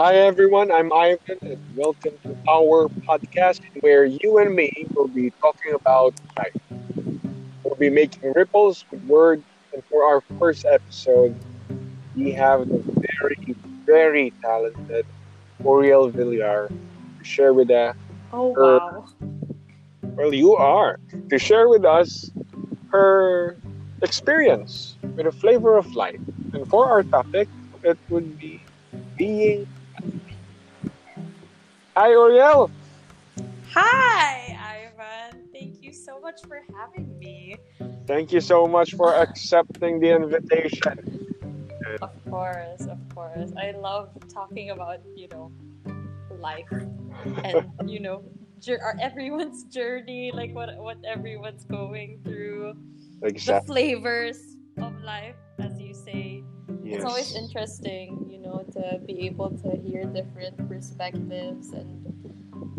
Hi everyone, I'm Ivan and welcome to our podcast where you and me will be talking about life. We'll be making ripples with words and for our first episode we have the very, very talented Oriel Villar to share with us Oh Her- wow. well you are to share with us her experience with a flavor of life. And for our topic it would be being Hi Oriel! Hi, Ivan. Thank you so much for having me. Thank you so much for accepting the invitation. Of course, of course. I love talking about, you know, life and, you know, everyone's journey, like what what everyone's going through, the flavors of life, as you say. Yes. It's always interesting, you know, to be able to hear different perspectives and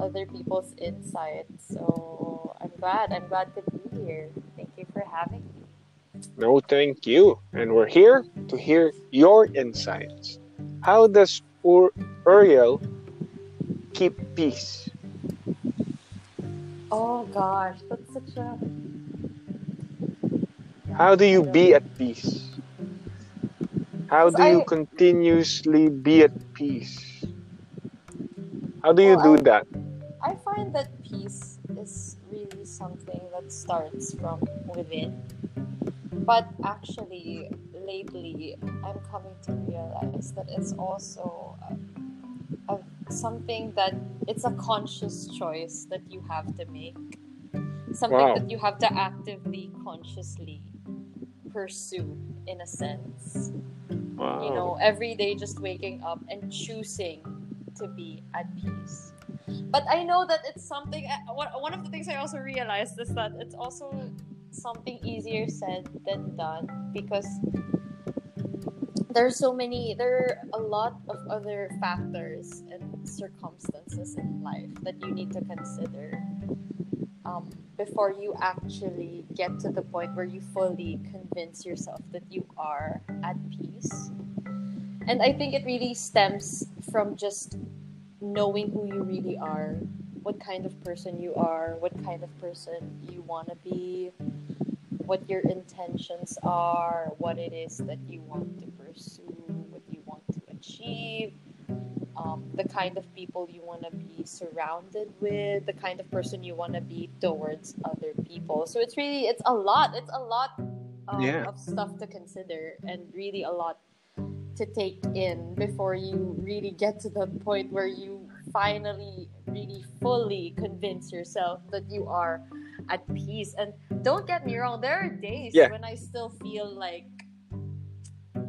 other people's insights. So I'm glad. I'm glad to be here. Thank you for having me. No, thank you. And we're here to hear your insights. How does Ur- Uriel keep peace? Oh gosh, that's such a How do you be at peace? How do you I- continuously be at peace? How do you Well, do that? I find that peace is really something that starts from within. But actually, lately, I'm coming to realize that it's also uh, a, a, something that it's a conscious choice that you have to make. Something Wow. that you have to actively, consciously pursue, in a sense Wow. you know, every day just waking up and choosing to be at peace. But I know that it's something, one one of the things I also realized is that it's also something easier said than done because there's so many, there are a lot of other factors and circumstances in life that you need to consider um, before you actually get to the point where you fully convince yourself that you are at peace. And I think it really stems from just knowing who you really are, what kind of person you are, what kind of person you want to be, what your intentions are, what it is that you want to pursue, what you want to achieve, um, the kind of people you want to be surrounded with, the kind of person you want to be towards other people. So it's really, it's a lot. It's a lot um, Yeah. of stuff to consider and really a lot to take in before you really get to the point where you finally really fully convince yourself that you are at peace and don't get me wrong there are days Yeah. when i still feel like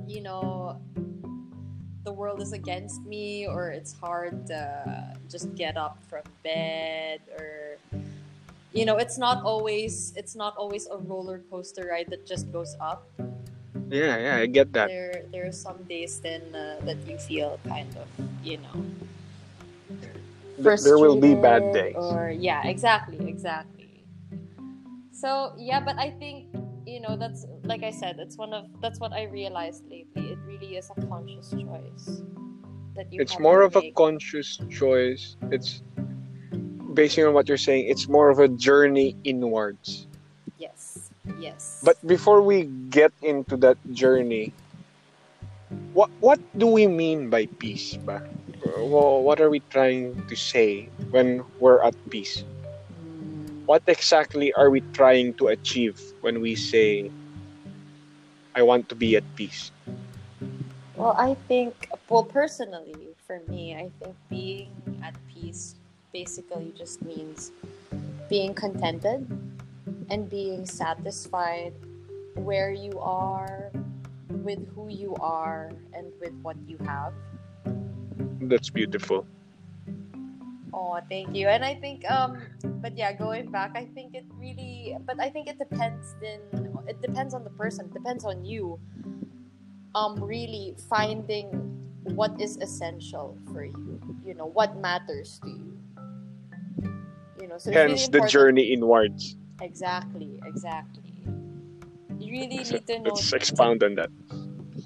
you know the world is against me or it's hard to just get up from bed or you know it's not always it's not always a roller coaster ride that just goes up Yeah, yeah, I get that. there there are some days then uh, that you feel kind of you know There will be bad days. or yeah exactly exactly so yeah but i think you know that's like i said it's one of that's what i realized lately it really is a conscious choice that you It's more of a conscious choice. It's basing on what you're saying, it's more of a journey inwards. yes yes But before we get into that journey, what what do we mean by peace? Ba? Wha- What are we trying to say when we're at peace? What exactly are we trying to achieve when we say, "I want to be at peace"? Well, I think, well, personally, for me, I think being at peace basically just means being contented and being satisfied where you are, with who you are, and with what you have. That's beautiful. Oh, thank you. And I think, um, but yeah, going back, I think it really, but I think it depends. Then it depends on the person. It depends on you. Um, really finding what is essential for you. You know what matters to you. You know, so Hence really the journey inwards. Exactly, exactly. You really Let's, need to know. let's expound on that.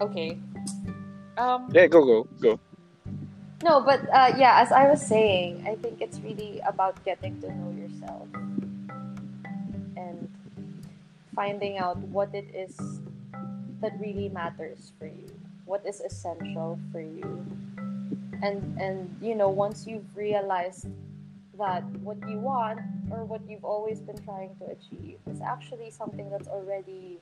Okay. Um, Yeah, go, go, go. No, but uh, yeah, as I was saying, I think it's really about getting to know yourself and finding out what it is that really matters for you, what is essential for you. And and you know, once you've realized that what you want or what you've always been trying to achieve is actually something that's already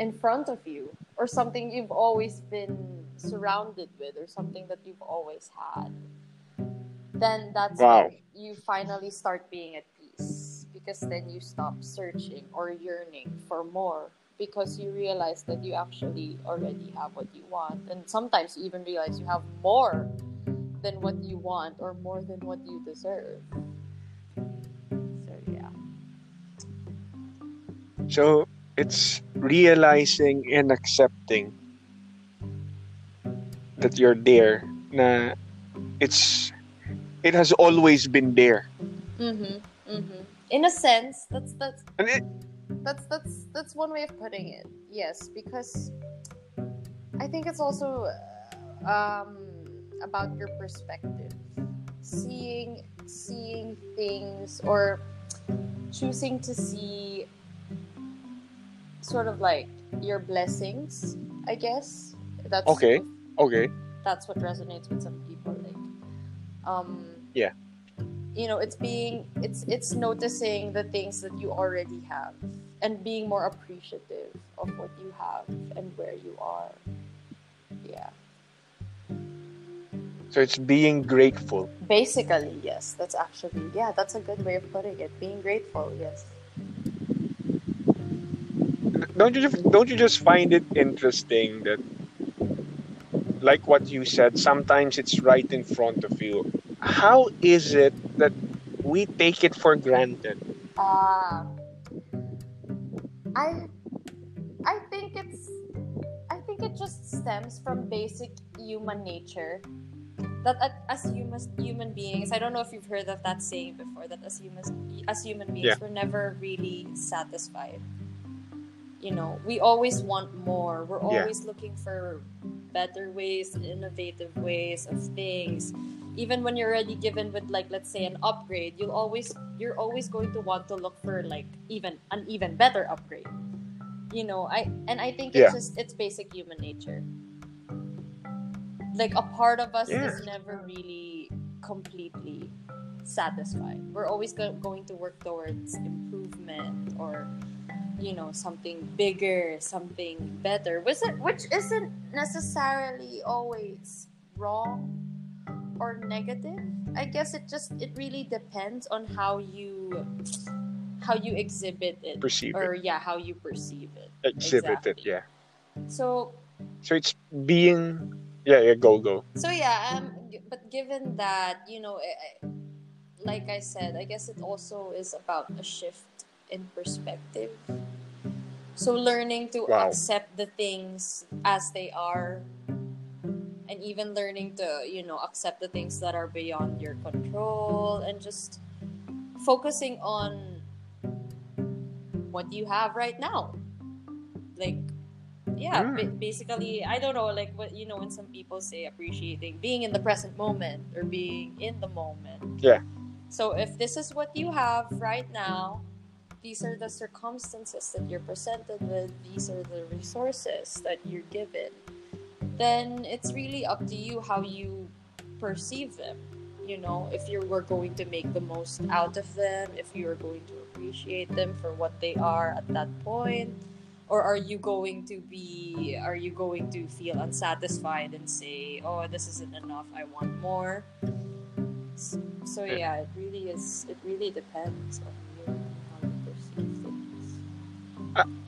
in front of you or something you've always been surrounded with or something that you've always had then that's Wow. when you finally start being at peace because then you stop searching or yearning for more because you realize that you actually already have what you want. And sometimes you even realize you have more than what you want or more than what you deserve. So yeah. So it's realizing and accepting that you're there. Na it's it has always been there. mm-hmm mm-hmm in a sense that's that's And it, that's that's that's one way of putting it yes because i think it's also um, about your perspective seeing seeing things or choosing to see sort of like your blessings i guess that's Okay. okay. that's what resonates with some people like um Yeah. you know it's being it's it's noticing the things that you already have and being more appreciative of what you have and where you are yeah So it's being grateful. basically yes that's actually yeah that's a good way of putting it being grateful yes Don't you just- don't you just find it interesting that like what you said, sometimes it's right in front of you. How is it that we take it for granted? uh i i think it's i think it just stems from basic human nature that as human human beings i don't know if you've heard of that saying before that as humans as human beings Yeah. we're never really satisfied you know we always want more we're Yeah. always looking for better ways innovative ways of things even when you're already given with like let's say an upgrade you'll always you're always going to want to look for like even an even better upgrade you know i and i think Yeah. it's just it's basic human nature like a part of us Yeah. is never really completely satisfied we're always go- going to work towards improvement or you know something bigger something better which, is- which isn't necessarily always wrong or negative i guess it just it really depends on how you how you exhibit it Perceive or it. yeah how you perceive it Exhibit it, yeah. so So it's being yeah, yeah, go go. so yeah um but given that you know I- I- like i said i guess it also is about a shift in perspective so learning to Wow. accept the things as they are and even learning to you know accept the things that are beyond your control and just focusing on what you have right now like yeah Mm. ba- basically i don't know like what you know when some people say appreciating being in the present moment or being in the moment Yeah. so if this is what you have right now these are the circumstances that you're presented with these are the resources that you're given then it's really up to you how you perceive them you know? If you were going to make the most out of them if you're going to appreciate them for what they are at that point or are you going to be are you going to feel unsatisfied and say oh this isn't enough i want more? S- so yeah it really is it really depends on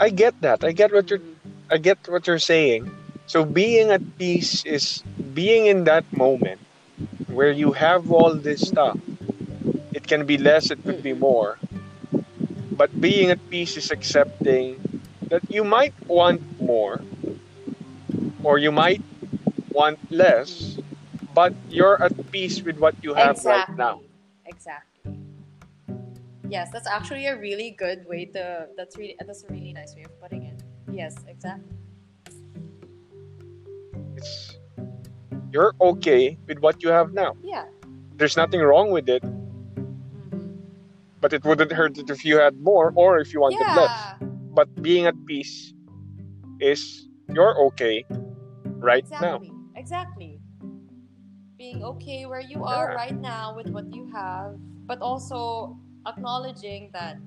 I get that. I get what you're. I get what you're saying. So being at peace is being in that moment where you have all this stuff. It can be less, it could be more. But being at peace is accepting that you might want more or you might want less, but you're at peace with what you have right now. Exactly. Yes, that's actually a really good way to. That's really that's a really nice way of putting it. Yes, exactly. It's you're okay with what you have now. Yeah. There's nothing wrong with it, Mhm. but it wouldn't hurt it if you had more or if you wanted less. Yeah. But being at peace is you're okay right now. Exactly. Exactly. Being okay where you are right now with what you have, but also acknowledging that,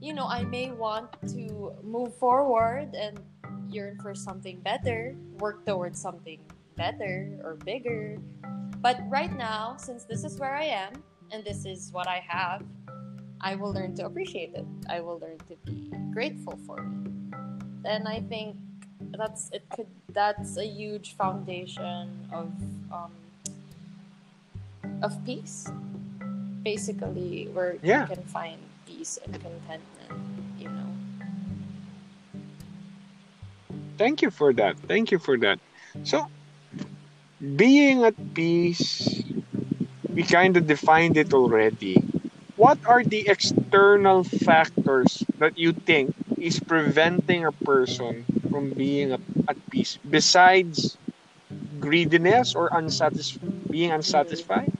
you know, I may want to move forward and yearn for something better, work towards something better or bigger. But right now, since this is where I am and this is what I have, I will learn to appreciate it. I will learn to be grateful for it. And I think that's it could that's a huge foundation of um, of peace basically where Yeah. you can find peace and contentment you know Thank you for that. Thank you for that. So, being at peace, we kind of defined it already. What are the external factors that you think is preventing a person from being at, peace besides greediness or unsatis- being hmm. unsatisfied?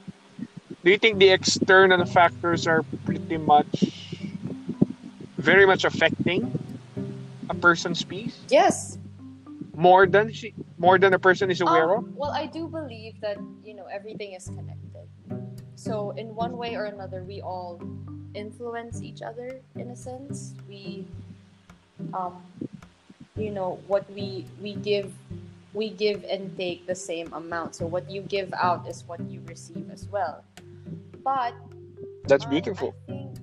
Do you think the external factors are pretty much very much affecting a person's peace? yes. More than she more than a person is aware Um, of? well i do believe that you know everything is connected. So in one way or another we all influence each other in a sense. We um you know what we we give we give and take the same amount. So what you give out is what you receive as well but that's um, beautiful I think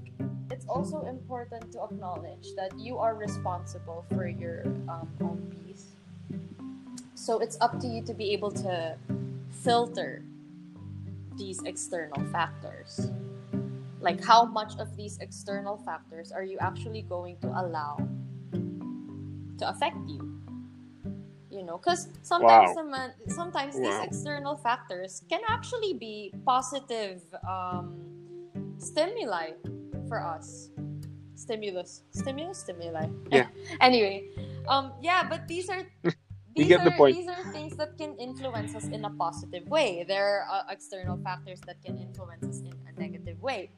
it's also important to acknowledge that you are responsible for your um, own peace. So it's up to you to be able to filter these external factors. Like, how much of these external factors are you actually going to allow to affect you? You know, because sometimes, Wow. naman, sometimes Wow. these external factors can actually be positive um, stimuli for us. Stimulus, stimulus, stimuli. Yeah. anyway, um, yeah, but these are these get are the point. these are things that can influence us in a positive way. There are uh, external factors that can influence us in a negative way,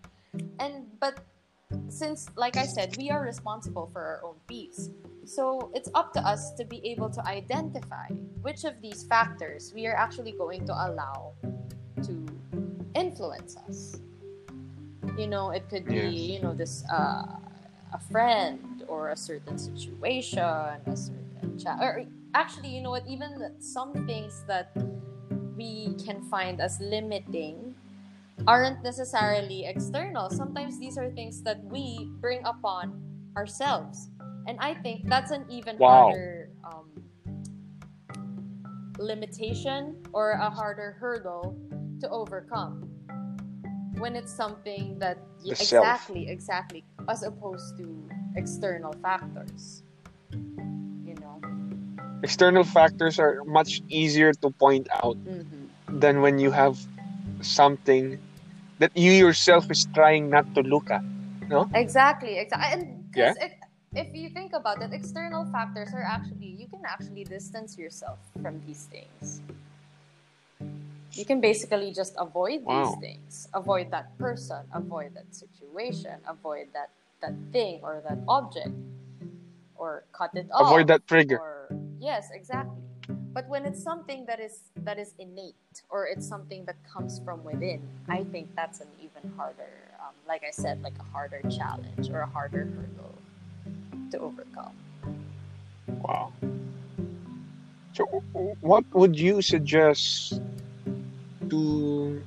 and but since, like I said, we are responsible for our own peace. So it's up to us to be able to identify which of these factors we are actually going to allow to influence us. You know, it could be, Yes. you know, this uh, a friend or a certain situation, a certain child, or actually, you know what? Even some things that we can find as limiting aren't necessarily external. Sometimes these are things that we bring upon ourselves, and I think that's an even Wow. harder um, limitation or a harder hurdle to overcome when it's something that exactly exactly as opposed to external factors you know external factors are much easier to point out mm-hmm. than when you have something that you yourself is trying not to look at no? Exactly exactly and Yeah. it, if you think about it external factors are actually you can actually distance yourself from these things. You can basically just avoid Wow. these things. Avoid that person avoid that situation avoid that that thing or that object or cut it off avoid that trigger. or yes exactly but when it's something that is that is innate or it's something that comes from within i think that's an even harder um, like i said like a harder challenge or a harder hurdle to overcome. Wow. So what would you suggest to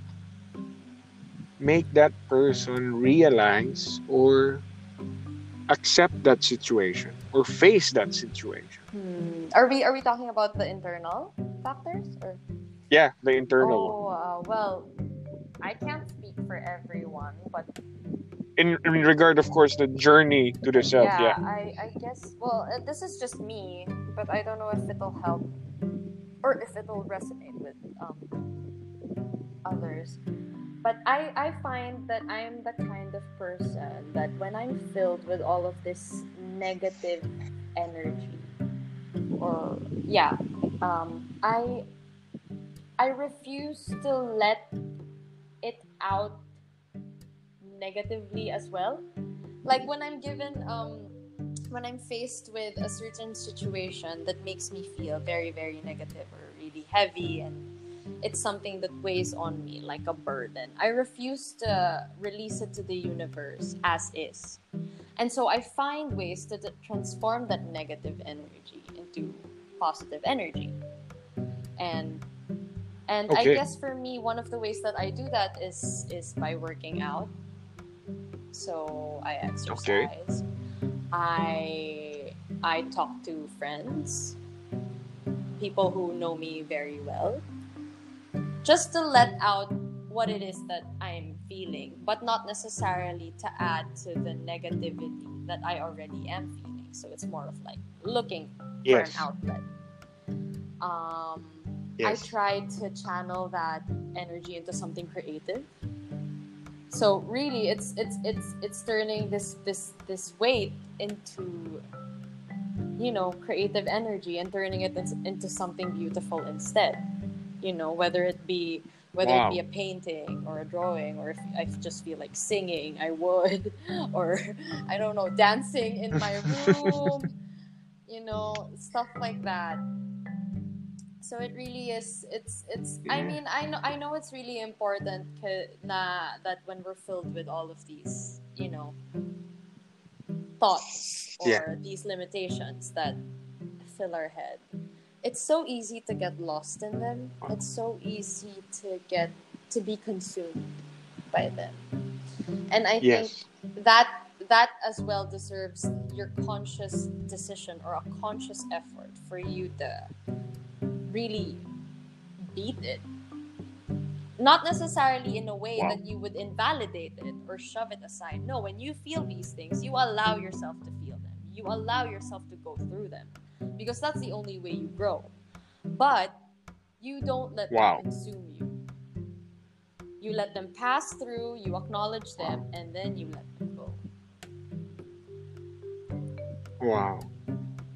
make that person realize or accept that situation or face that situation hmm. are we are we talking about the internal factors or? Yeah the internal one. oh uh, well i can't speak for everyone but in, in regard of course the journey to the self yeah, I, I guess well uh, this is just me but i don't know if it'll help or if it'll resonate with um, others. But I, I find that i'm the kind of person that when i'm filled with all of this negative energy or yeah um, i I refuse to let it out negatively as well. Like when I'm given um when I'm faced with a certain situation that makes me feel very very negative or really heavy and it's something that weighs on me like a burden. I refuse to release it to the universe as is. And so I find ways to transform that negative energy into positive energy. And and I guess for me one of the ways that I do that is is by working out. So I exercise. Okay. I I talk to friends, people who know me very well, just to let out what it is that I'm feeling, but not necessarily to add to the negativity that I already am feeling. So it's more of like looking for an outlet. Um, Yes. I try to channel that energy into something creative. So really, it's it's it's it's turning this this this weight into you know creative energy and turning it into something beautiful instead. You know, whether it be whether Wow. it be a painting or a drawing, or if I just feel like singing, I would, or I don't know, dancing in my room. you know, stuff like that so it really is it's it's i mean i know i know it's really important na that when we're filled with all of these you know thoughts or Yeah. these limitations that fill our head it's so easy to get lost in them. It's so easy to get to be consumed by them. And i think that that as well deserves your conscious decision or a conscious effort for you to really beat it. Not necessarily in a way Wow. that you would invalidate it or shove it aside. No when you feel these things you allow yourself to feel them. You allow yourself to go through them because that's the only way you grow but you don't let Wow. them consume you you let them pass through you acknowledge them and then you let them go Wow.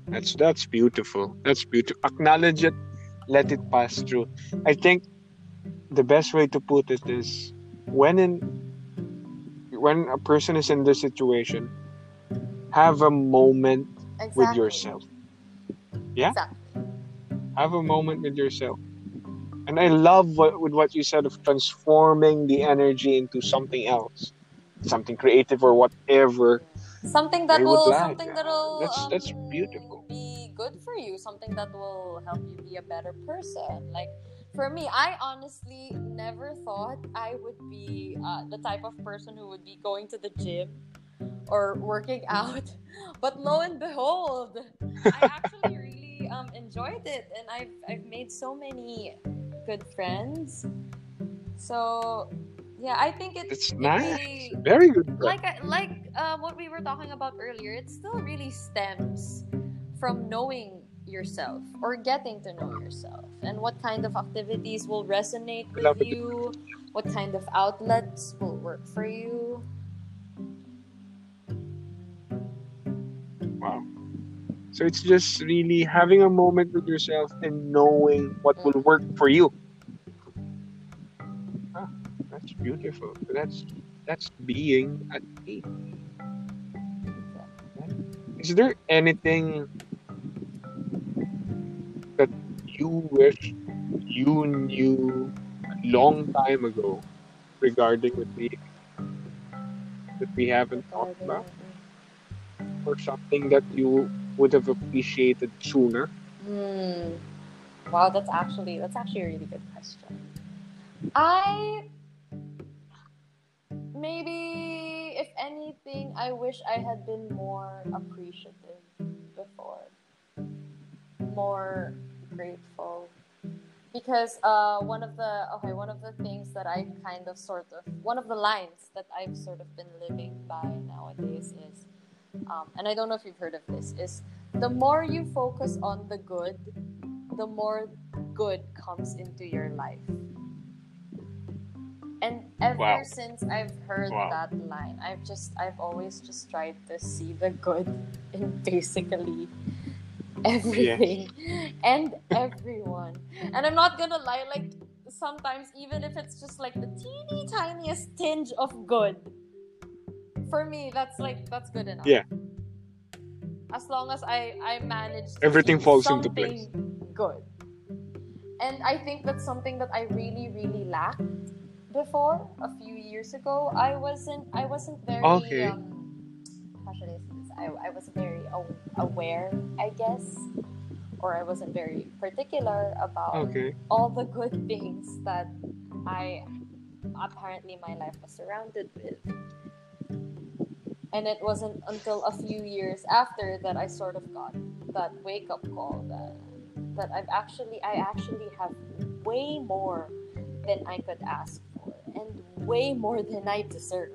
That's that's beautiful. That's beautiful. Acknowledge it, let it pass through. I think the best way to put it is when in when a person is in this situation, have a moment exactly. with yourself. Yeah? Have a moment with yourself. And I love what with what you said of transforming the energy into something else, something creative or whatever. something that will like. something that will That's- that's um, beautiful. be good for you something that will help you be a better person like for me i honestly never thought i would be uh, the type of person who would be going to the gym or working out but lo and behold i actually really um, enjoyed it and I've, I've made so many good friends so yeah i think it, It's it nice. really Very good. like like uh, what we were talking about earlier it still really stems from knowing yourself or getting to know yourself and what kind of activities will resonate with it. you what kind of outlets will work for you Wow. So it's just really having a moment with yourself and knowing what will work for you. Ah, that's beautiful. That's that's being at peace. Is there anything that you wish you knew a long time ago regarding with me that we haven't talked about? Or something that you would have appreciated sooner? Hmm. Wow, that's actually that's actually a really good question. I maybe if anything, I wish I had been more appreciative before, more grateful. Because uh, one of the okay, one of the things that I kind of sort of one of the lines that I've sort of been living by nowadays is, um, and I don't know if you've heard of this, is the more you focus on the good, the more good comes into your life. And ever Wow. since I've heard Wow. that line, I've just I've always just tried to see the good in basically everything and everyone. And I'm not gonna lie, like sometimes even if it's just like the teeny tiniest tinge of good for me that's like that's good enough Yeah. as long as i i manage to Everything falls into something good and i think that's something that i really really lacked before a few years ago i wasn't i wasn't very Okay. um how should i say this i, I wasn't very aware i guess or i wasn't very particular about Okay. all the good things that I apparently my life was surrounded with. And it wasn't until a few years after that I sort of got that wake up call that that I've actually I actually have way more than I could ask for and way more than I deserve.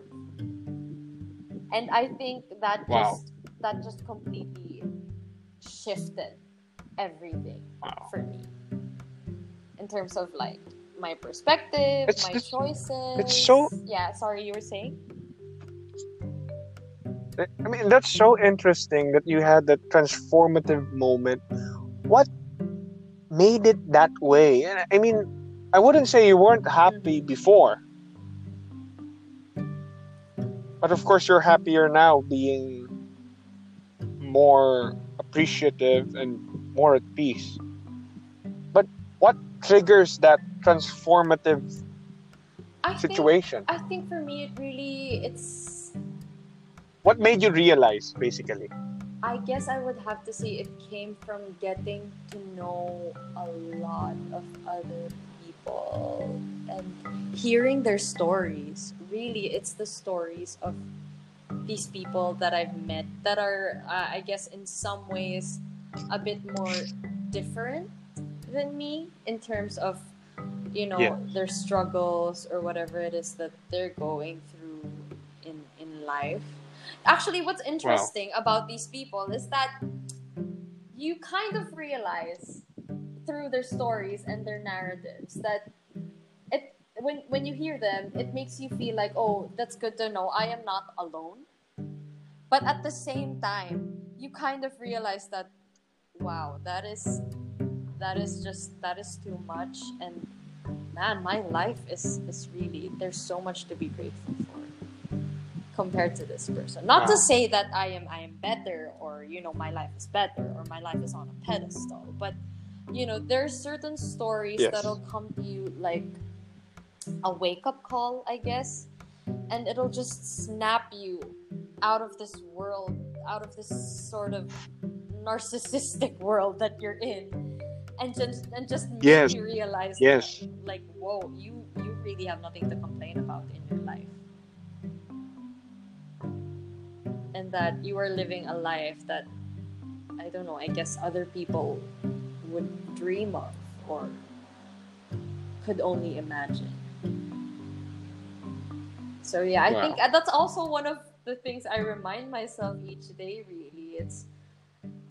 And I think that Wow. just that just completely shifted everything Wow. for me in terms of like my perspective, It's- my it's- choices. it's so- yeah. Sorry, you were saying. I mean, that's so interesting that you had that transformative moment. What made it that way? I mean, I wouldn't say you weren't happy before. But of course, you're happier now being more appreciative and more at peace. But what triggers that transformative I think, situation? I think for me, it really it's. What made you realize, basically? I guess I would have to say it came from getting to know a lot of other people and hearing their stories. Really, it's the stories of these people that I've met that are, uh, I guess, in some ways a bit more different than me in terms of, you know, Yeah. their struggles or whatever it is that they're going through in in life. Actually, what's interesting about these people is that you kind of realize through their stories and their narratives that it when when you hear them, it makes you feel like, oh, that's good to know. I am not alone. But at the same time, you kind of realize that, wow, that is that is just that is too much and man my life is is really there's so much to be grateful for compared to this person not to say that i am i am better or you know my life is better or my life is on a pedestal but you know there's certain stories Yes. that'll come to you like a wake up call i guess and it'll just snap you out of this world out of this sort of narcissistic world that you're in and just and just make Yes. you realize Yes. that, like whoa you you really have nothing to complain about in your life and that you are living a life that i don't know i guess other people would dream of or could only imagine so yeah i Wow. think that's also one of the things i remind myself each day really it's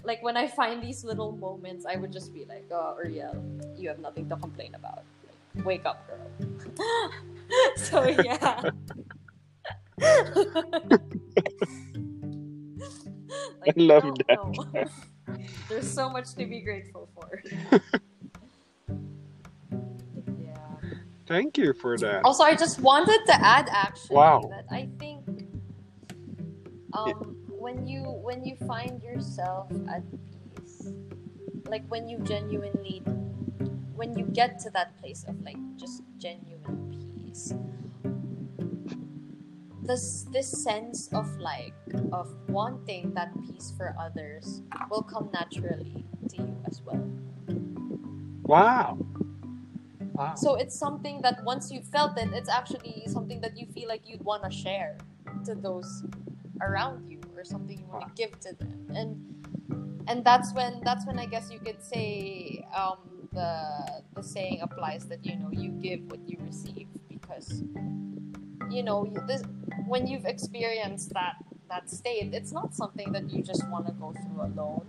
like when I find these little moments, I would just be like, "Oh, Uriel, you have nothing to complain about. Like, wake up, girl." so yeah. I love no, that. no. There's so much to be grateful for. yeah. Thank you for that. Also, I just wanted to add actually Wow. that I think um, when you when you find yourself at peace, like when you genuinely when you get to that place of like just genuine peace, this this sense of like of wanting that peace for others will come naturally to you as well. Wow. Wow. So it's something that once you felt it, it's actually something that you feel like you'd want to share to those around you, or something you want to give to them, and and that's when that's when I guess you could say um, the the saying applies that you know you give what you receive because you know this when you've experienced that that state, it's not something that you just want to go through alone.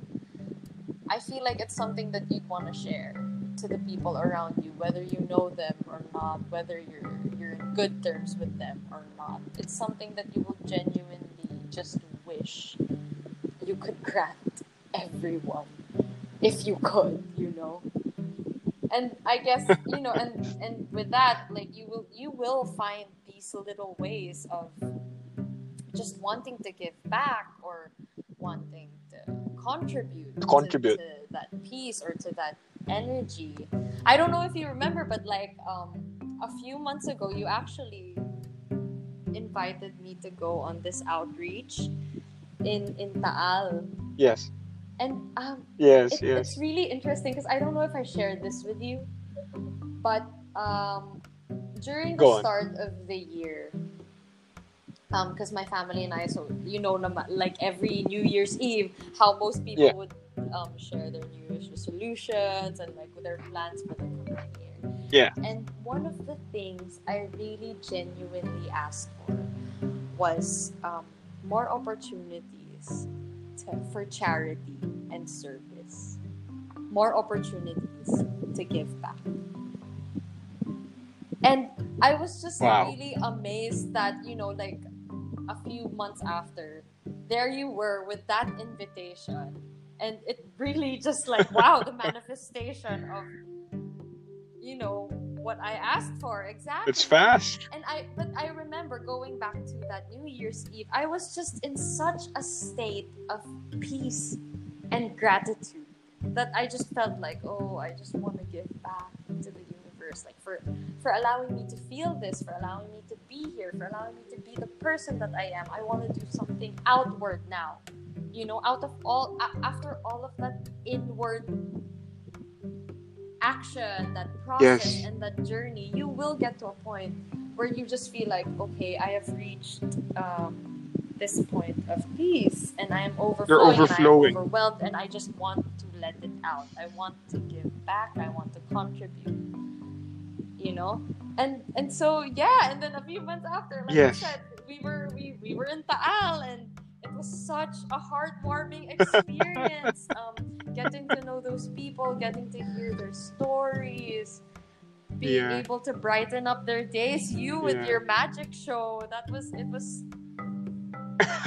I feel like it's something that you'd want to share to the people around you, whether you know them or not, whether you're you're in good terms with them or not. It's something that you will genuinely just wish you could grant everyone if you could, you know. and I guess you know, and and with that, like you will you will find these little ways of just wanting to give back or wanting to contribute, To contribute. to, to that peace or to that energy. I don't know if you remember, but like um, a few months ago, you actually invited me to go on this outreach in in Taal, Yes. and um, Yes. it, yes. it's really interesting because I don't know if I shared this with you, but um, during Go the on. start of the year, because my family and I, so you know, like every New Year's Eve, how most people Yeah. would um, share their New Year's resolutions and like their plans for the coming year. Yeah. And one of the things I really genuinely asked for was um, more opportunities to, for charity and service, more opportunities to give back. And I was just Wow. really amazed that, you know, like a few months after, there you were with that invitation. And it really just like, wow, the manifestation of, you know, what I asked for exactly. It's fast. And I, but I remember going back to that New Year's Eve, I was just in such a state of peace and gratitude that I just felt like, oh, I just want to give back universe, like for for allowing me to feel this, for allowing me to be here, for allowing me to be the person that I am. I want to do something outward now, you know, out of all after all of that inward action, that process, Yes. and that journey, you will get to a point where you just feel like, okay, I have reached um, this point of peace, and I am overflowing, and I am overflowing. overwhelmed, and I just want to let it out. I want to give back. I want to contribute. You know, and and so yeah, and then a few months after, like Yes. I said, we were we we were in Taal, and it was such a heartwarming experience. um, getting to know those people, getting to hear their stories, being Yeah. able to brighten up their days. You with Yeah. your magic show, that was it was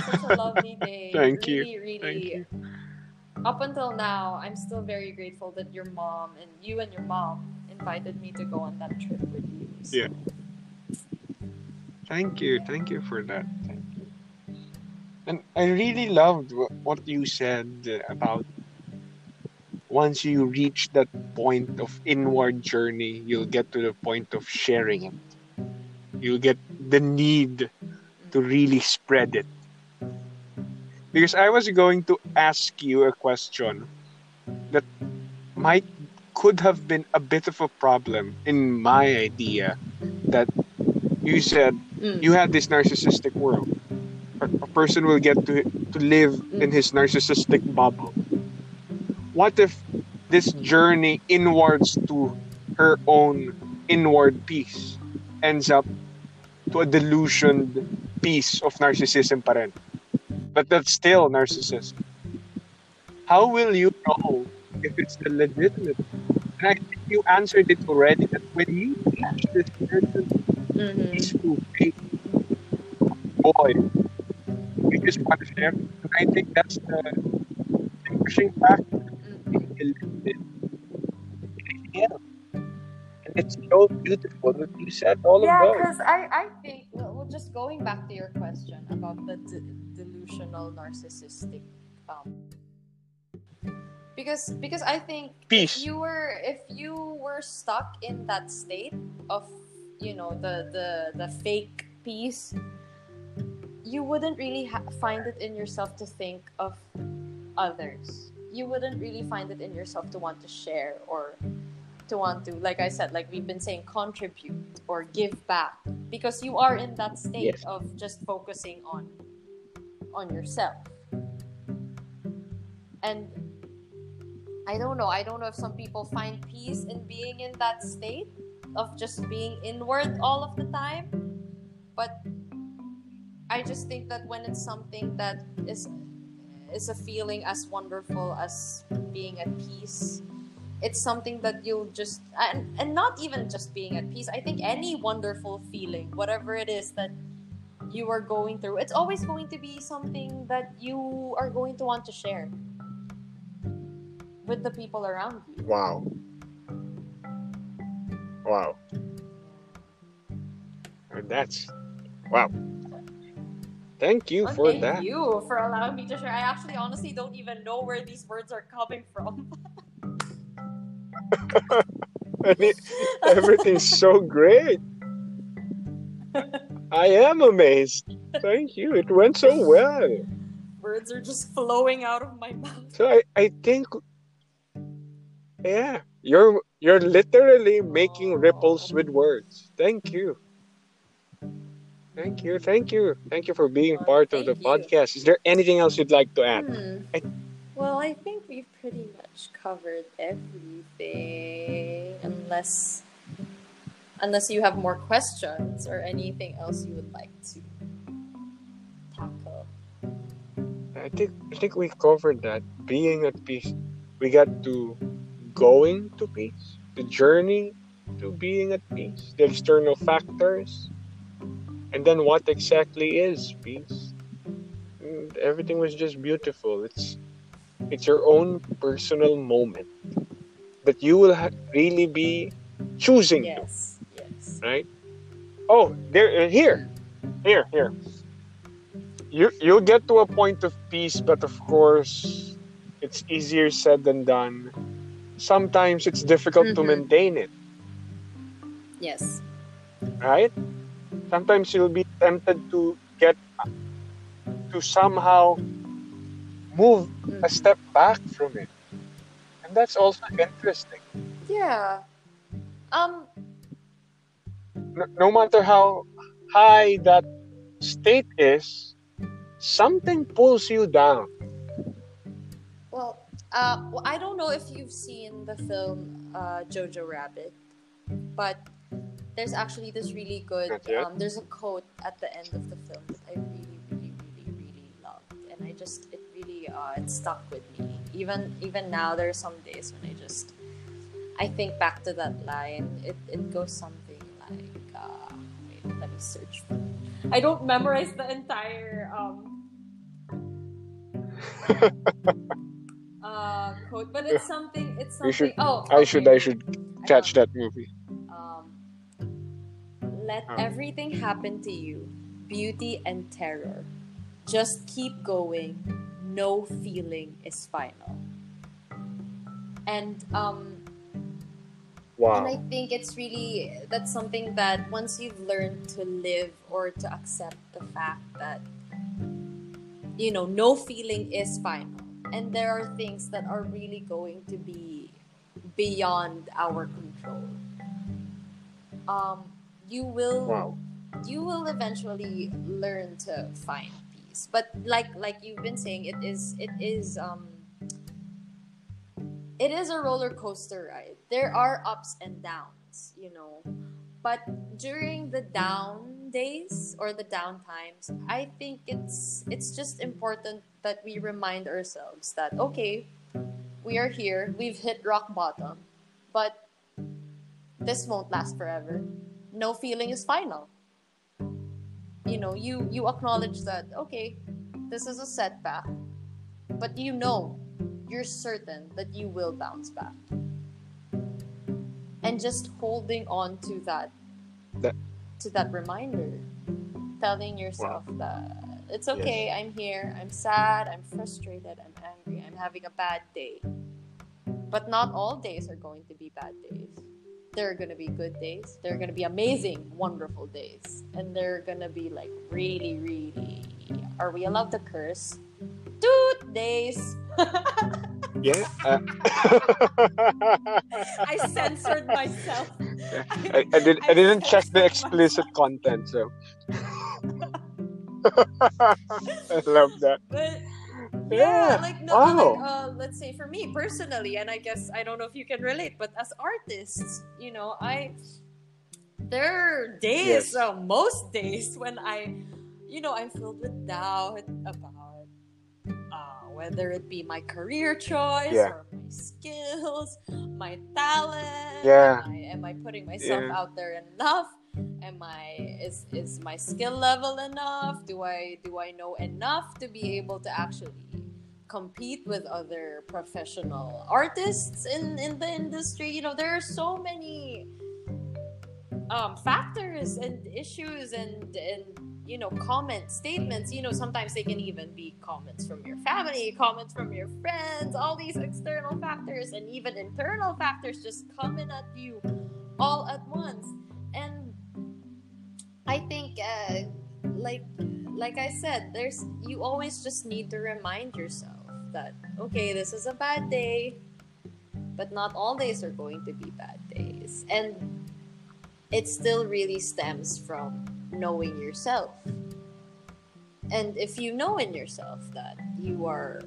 such a lovely day. Thank you. really, Really, Thank you. Up until now, I'm still very grateful that your mom and you and your mom invited me to go on that trip with you. So, Yeah. Thank you. Thank you for that. Thank you. And I really loved what you said about once you reach that point of inward journey, you'll get to the point of sharing it. You'll get the need to mm. really spread it. Because I was going to ask you a question that might could have been a bit of a problem in my idea that you said Mm. you had this narcissistic world. A, a person will get to to live in his narcissistic bubble. What if this journey inwards to her own inward peace ends up to a delusioned piece of narcissism pa rin? But that's still narcissism. How will you know if it's a legitimate? And I think you answered it already that when you reach this Mhm. peaceful state, boy, we just want to share. And I think that's the pushing factor in eliminating anything else. And it's so beautiful that you said all yeah, of those. because I, I think, well, well, just going back to your question about the de- delusional narcissistic. Um, because because I think Peace. if you were if you were stuck in that state of you know the the the fake peace you wouldn't really ha- find it in yourself to think of others you wouldn't really find it in yourself to want to share or to want to like i said like we've been saying contribute or give back because you are in that state Yes. of just focusing on on yourself and I don't know. I don't know if some people find peace in being in that state of just being inward all of the time. But I just think that when it's something that is is a feeling as wonderful as being at peace, it's something that you'll just and, and not even just being at peace. I think any wonderful feeling, whatever it is that you are going through, it's always going to be something that you are going to want to share with the people around you. Wow. Wow. And that's wow. Thank you Well, for thank that. Thank you for allowing me to share. I actually honestly don't even know where these words are coming from. Everything's so great. I am amazed. Thank you. It went so well. words are just flowing out of my mouth. So I, I think yeah, you're you're literally making ripples with words. Thank you. Thank you. Thank you. Thank you for being Well, part of the you. podcast. Is there anything else you'd like to add? Hmm. I- Well, I think we've pretty much covered everything, unless unless you have more questions or anything else you would like to tackle. I think I think we covered that. Being at peace. We got to going to peace. The journey to being at peace. The external factors. And then what exactly is peace? And everything was just beautiful. It's it's your own personal moment that you will ha- really be choosing to Yes, yes. right? Oh, there, uh, here, here, here. You you'll get to a point of peace, but of course, it's easier said than done. Sometimes it's difficult to Mhm. maintain it, Yes. right? Sometimes you'll be tempted to get to somehow move Mm. a step back from it, and that's also interesting. Yeah. Um. no, no matter how high that state is, something pulls you down. Uh, well, I don't know if you've seen the film uh, Jojo Rabbit, but there's actually this really good. Um, there's a quote at the end of the film that I really, really, really, really loved, and I just it really uh, it stuck with me. Even even now, there are some days when I just I think back to that line. It it goes something like, uh, wait, let me search. For it. I don't memorize the entire um, uh, quote, but it's something. It's something. You should- oh, I should. I should catch that movie. Um, let Oh. everything happen to you, beauty and terror. Just keep going. No feeling is final. And um, and I think it's really that's something that once you've learned to live or to accept the fact that you know no feeling is final and there are things that are really going to be beyond our control. Um you will Wow. you will eventually learn to find peace. But like like you've been saying it is it is um it is a roller coaster ride. There are ups and downs you know but during the down days or the down times i think it's it's just important that we remind ourselves that okay we are here we've hit rock bottom but this won't last forever. No feeling is final. You know you you acknowledge that okay this is a setback but you know you're certain that you will bounce back and just holding on to that, That- to that reminder. Telling yourself that it's okay i'm here i'm sad i'm frustrated i'm angry i'm having a bad day. But not all days are going to be bad days. There are going to be good days there are going to be amazing wonderful days. And there are going to be like really really are we allowed to curse? Dude days Yeah. uh, i censored myself I, I, did, I didn't check the explicit content, so. I love that. But yeah, Yeah, like no, wow. like uh, let's say for me personally, and I guess I don't know if you can relate, but as artists, you know, I there are days, Yes. uh, most days when I, you know, I'm filled with doubt about whether it be my career choice Yeah. or my skills, my talent. Yeah. Am I, am I putting myself Yeah. out there enough? Am I is is my skill level enough? Do I do I know enough to be able to actually compete with other professional artists in in the industry? You know, there are so many um, factors and issues and and you know comment statements you know sometimes they can even be comments from your family comments from your friends all these external factors and even internal factors just coming at you all at once. And i think uh, like like i said there's you always just need to remind yourself that okay this is a bad day but not all days are going to be bad days. And it still really stems from knowing yourself. And if you know in yourself that you are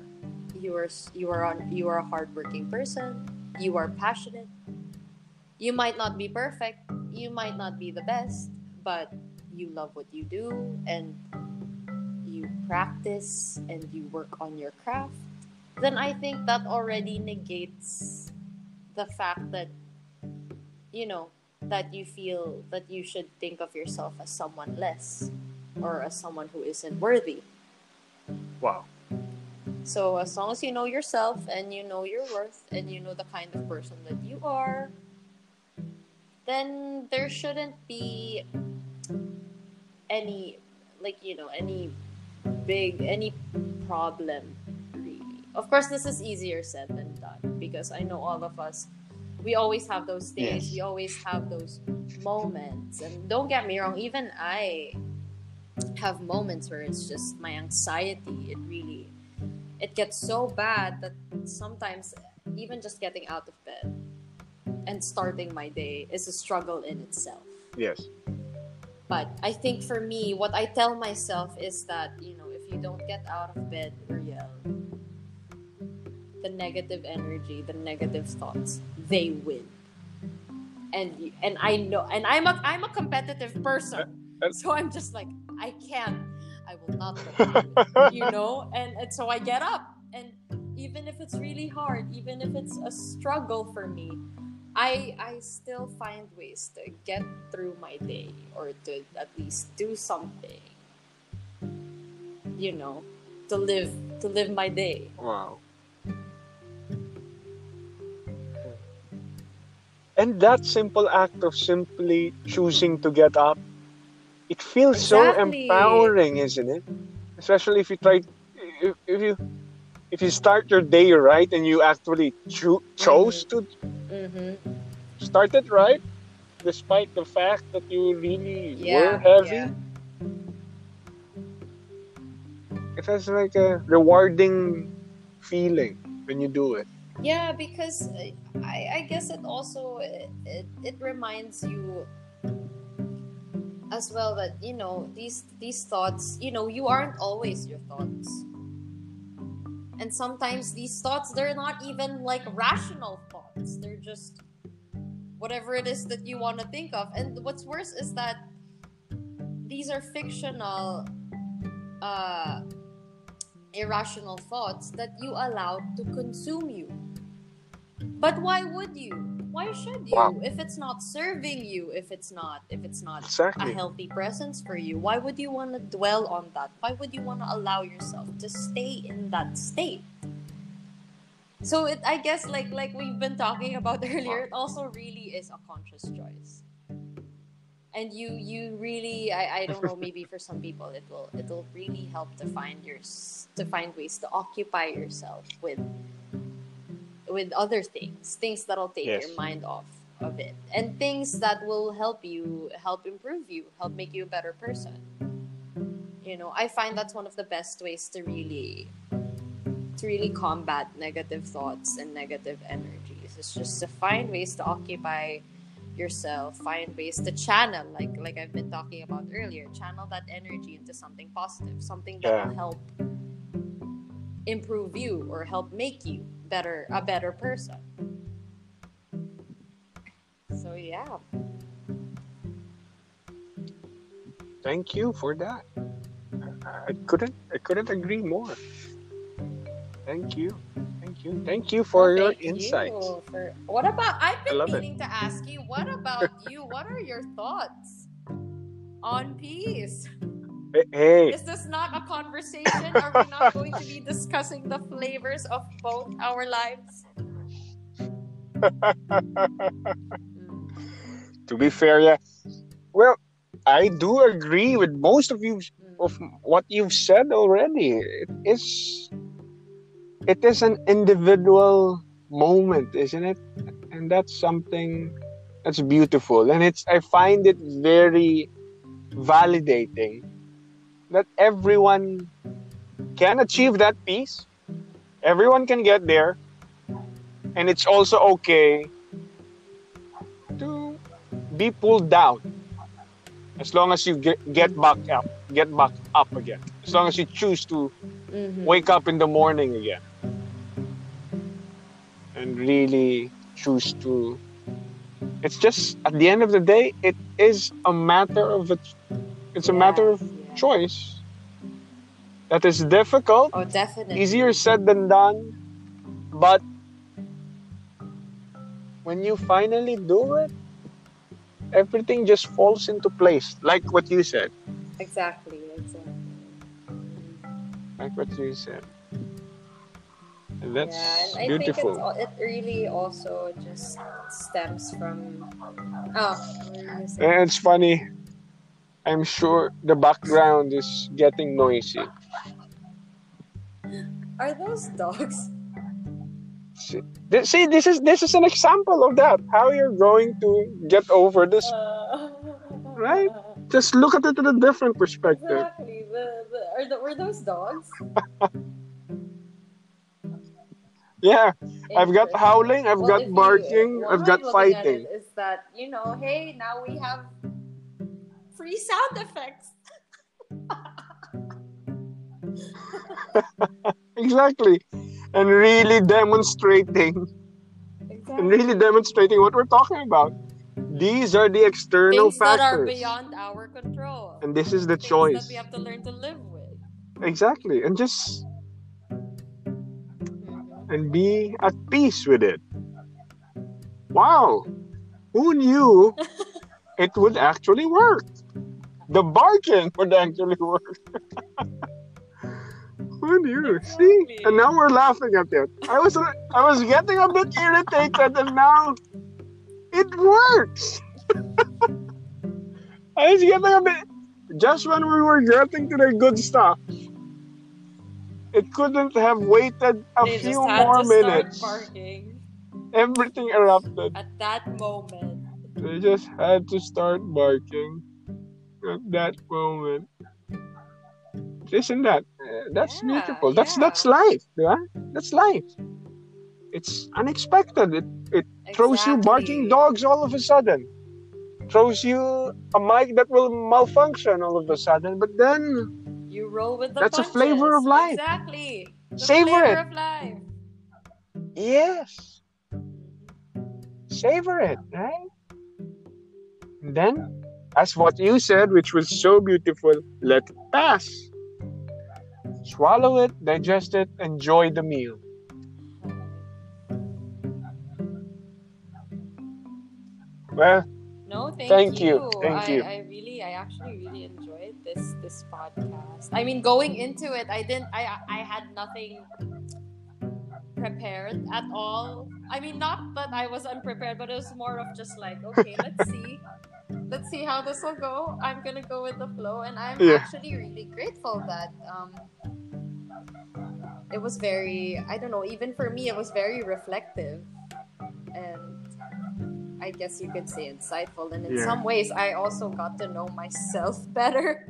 you are you are on you are a hardworking person, you are passionate, you might not be perfect, you might not be the best, but you love what you do and you practice and you work on your craft, then I think that already negates the fact that you know that you feel that you should think of yourself as someone less or as someone who isn't worthy. Wow. So as long as you know yourself and you know your worth and you know the kind of person that you are, then there shouldn't be any like you know any big any problem really. Of course this is easier said than done because I know all of us we always have those days Yes. we always have those moments and don't get me wrong even i have moments where it's just my anxiety it really it gets so bad that sometimes even just getting out of bed and starting my day is a struggle in itself Yes. but i think for me what i tell myself is that you know if you don't get out of bed Uriel, the negative energy the negative thoughts they win. And and i know and i'm a i'm a competitive person. So i'm just like i can't i will not you you know? And, and so i get up and even if it's really hard even if it's a struggle for me i i still find ways to get through my day or to at least do something you know to live to live my day. Wow. And that simple act of simply choosing to get up, it feels so empowering, isn't it? Especially if you try, if, if you, if you start your day right and you actually cho- chose to mm-hmm. start it right, despite the fact that you really Yeah, were heavy. yeah. It has like a rewarding feeling when you do it. Yeah, because uh, I, I guess it also it, it, it reminds you as well that you know these these thoughts you know you aren't always your thoughts. And sometimes these thoughts they're not even like rational thoughts. They're just whatever it is that you want to think of. And what's worse is that these are fictional uh irrational thoughts that you allow to consume you. But why would you? Why should you? Wow. If it's not serving you, if it's not if it's not a healthy presence for you, why would you want to dwell on that? Why would you want to allow yourself to stay in that state? So it I guess like like we've been talking about earlier, it also really is a conscious choice. And you you really I, I don't know maybe for some people it will it will really help to find your to find ways to occupy yourself with with other things things that'll take Yes. your mind off of it and things that will help you help improve you help make you a better person you know i find that's one of the best ways to really to really combat negative thoughts and negative energies it's just to find ways to occupy yourself find ways to channel like like i've been talking about earlier channel that energy into something positive something that Yeah. will help improve you or help make you better a better person so yeah Thank you for that. I couldn't I couldn't agree more. Thank you. Thank you. Thank you for Well, your thank you insights. for- what about i've been love it. meaning to ask you what about you what are your thoughts on peace Hey, Is this not a conversation? Are we not going to be discussing the flavors of both our lives? To to be fair, yeah. Well, I do agree with most of you hmm. of what you've said already. It is it is an individual moment, isn't it? And that's something that's beautiful. And it's I find it very validating that everyone can achieve that peace. Everyone can get there. And it's also okay to be pulled down as long as you get, get back up get back up again as long as you choose to Mhm. wake up in the morning again and really choose to it's just at the end of the day it is a matter of a, it's a matter of. Choice that is difficult Oh, definitely. easier said than done but when you finally do it everything just falls into place like what you said Exactly. Exactly. like what you said and that's yeah, and I beautiful think it really also just stems from. Oh, what were you gonna say? and it's funny i'm sure the background is getting noisy Are those dogs? see, see this is this is an example of that how you're going to get over this Uh, Right? just look at it in a different perspective Exactly. The, the, are the, were those dogs? yeah i've got howling i've Well, got if you- barking i've got fighting it Is that you know? Hey, now we have free sound effects. exactly. And really demonstrating. And really demonstrating what we're talking about. These are the external Things that are factors. beyond our control. and this is the Things choice. that we have to learn to live with. exactly. And just and be at peace with it. Wow. Who knew it would actually work the barking would actually work. Who knew see? and now we're laughing at it i was i was getting a bit irritated and now it works. I was getting a bit just when we were getting to the good stuff it couldn't have waited a They few just had more to start minutes. barking. Everything erupted. At that moment. they just had to start barking at that moment isn't that uh, that's Yeah, beautiful that's yeah. that's life yeah that's life it's unexpected it it throws you barking dogs all of a sudden throws you a mic that will malfunction all of a sudden but then You roll with the That's a flavor of life. Exactly. The Savor flavor it. of life. yes savor it right and then as what you said which was so beautiful let it pass swallow it digest it enjoy the meal well No, thank, Thank you, thank I, you. I really, I actually really enjoyed this this podcast. I mean, going into it, I didn't, I, I had nothing prepared at all. I mean, not that I was unprepared, but it was more of just like, okay, let's see, let's see how this will go. I'm gonna go with the flow, and I'm Yeah. actually really grateful that um, it was very, I don't know, even for me, it was very reflective, and I guess you could say insightful. And in Yeah. some ways, I also got to know myself better.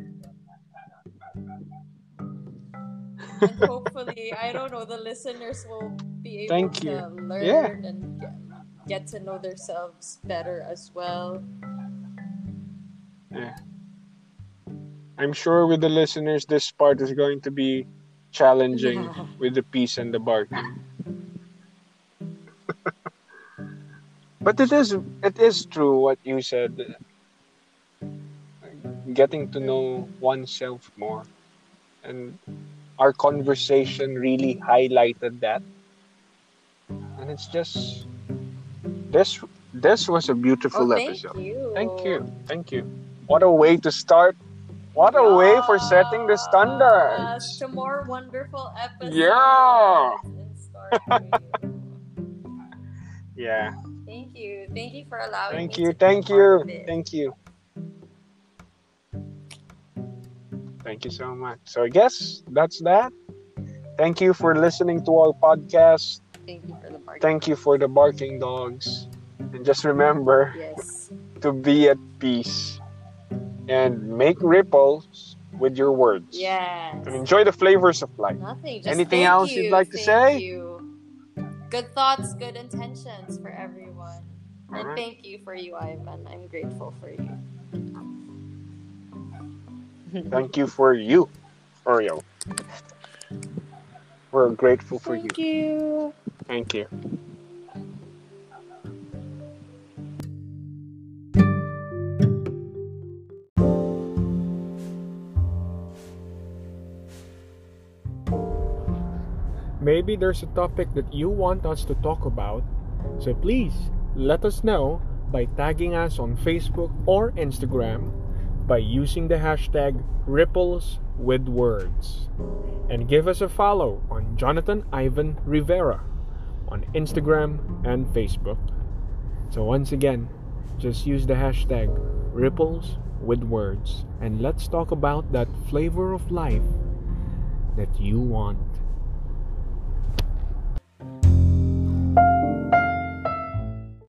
and hopefully, I don't know, the listeners will be able Thank to you. learn Yeah. and get, get to know themselves better as well. Yeah. I'm sure with the listeners this part is going to be challenging with the peace and the barking but it is it is true what you said getting to know oneself more. And our conversation really highlighted that. And it's just this this was a beautiful oh, thank episode. you. thank you. Thank you what a way to start what a way for setting the standards uh, To more wonderful episodes Yeah. in store for you. yeah Thank you. Thank you for allowing Thank me you, thank you, thank you. Thank you so much. So I guess that's that. Thank you for listening to our podcast. Thank you for the part. Thank you for the barking dogs. And just remember Yes. to be at peace and make ripples with your words. Yes. And enjoy the flavors of life. Nothing. Just Anything else you, you'd like to say? You. Good thoughts, good intentions for everyone. And Alright. thank you for you, Ivan. I'm grateful for you. Thank you for you, Oreo. We're grateful for you. Thank you. Thank you. Maybe there's a topic that you want us to talk about, so please let us know by tagging us on Facebook or Instagram by using the hashtag Ripples with Words. And give us a follow on Jonathan Ivan Rivera on Instagram and Facebook. So, once again, just use the hashtag Ripples with Words and let's talk about that flavor of life that you want